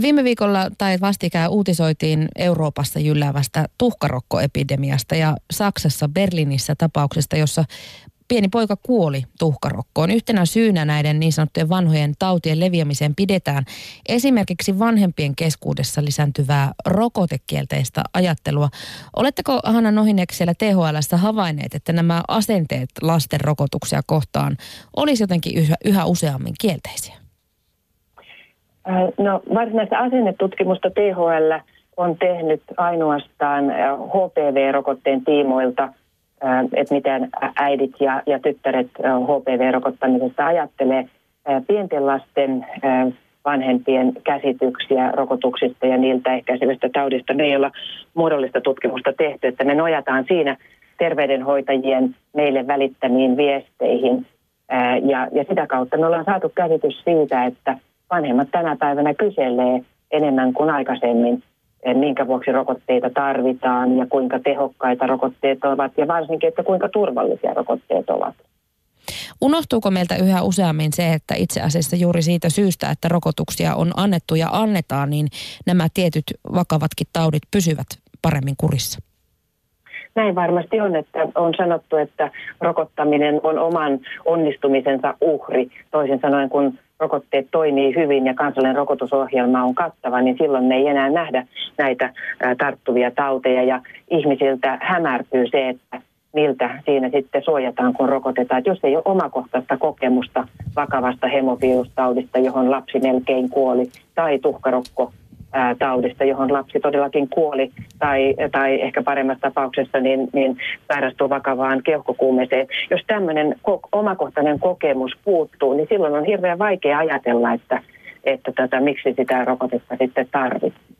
Viime viikolla tai vastikään uutisoitiin Euroopassa jylläävästä tuhkarokkoepidemiasta ja Saksassa Berliinissä tapauksesta, jossa pieni poika kuoli tuhkarokkoon. Yhtenä syynä näiden niin sanottujen vanhojen tautien leviämiseen pidetään esimerkiksi vanhempien keskuudessa lisääntyvää rokotekielteistä ajattelua. Oletteko Hanna Nohinek siellä THLssä havainneet, että nämä asenteet lasten rokotuksia kohtaan olisi jotenkin yhä, yhä useammin kielteisiä? No varsinaista asennetutkimusta THL on tehnyt ainoastaan HPV-rokotteen tiimoilta – että miten äidit ja, ja tyttäret HPV-rokottamisesta ajattelee pienten lasten vanhempien käsityksiä rokotuksista ja niiltä ehkäisevistä taudista. Me ei olla muodollista tutkimusta tehty, että me nojataan siinä terveydenhoitajien meille välittämiin viesteihin. Ja, ja sitä kautta me ollaan saatu käsitys siitä, että vanhemmat tänä päivänä kyselee enemmän kuin aikaisemmin Eh, minkä vuoksi rokotteita tarvitaan ja kuinka tehokkaita rokotteet ovat ja varsinkin, että kuinka turvallisia rokotteet ovat. Unohtuuko meiltä yhä useammin se, että itse asiassa juuri siitä syystä, että rokotuksia on annettu ja annetaan, niin nämä tietyt vakavatkin taudit pysyvät paremmin kurissa? Näin varmasti on, että on sanottu, että rokottaminen on oman onnistumisensa uhri. Toisin sanoen, kun rokotteet toimii hyvin ja kansallinen rokotusohjelma on kattava, niin silloin me ei enää nähdä näitä tarttuvia tauteja ja ihmisiltä hämärtyy se, että miltä siinä sitten suojataan, kun rokotetaan. Että jos ei ole omakohtaista kokemusta vakavasta hemovirustaudista, johon lapsi melkein kuoli, tai tuhkarokko taudista, johon lapsi todellakin kuoli tai, tai ehkä paremmassa tapauksessa niin, niin sairastuu vakavaan keuhkokuumeeseen. Jos tämmöinen ko- omakohtainen kokemus puuttuu, niin silloin on hirveän vaikea ajatella, että, että tätä, miksi sitä rokotetta sitten tarvitaan.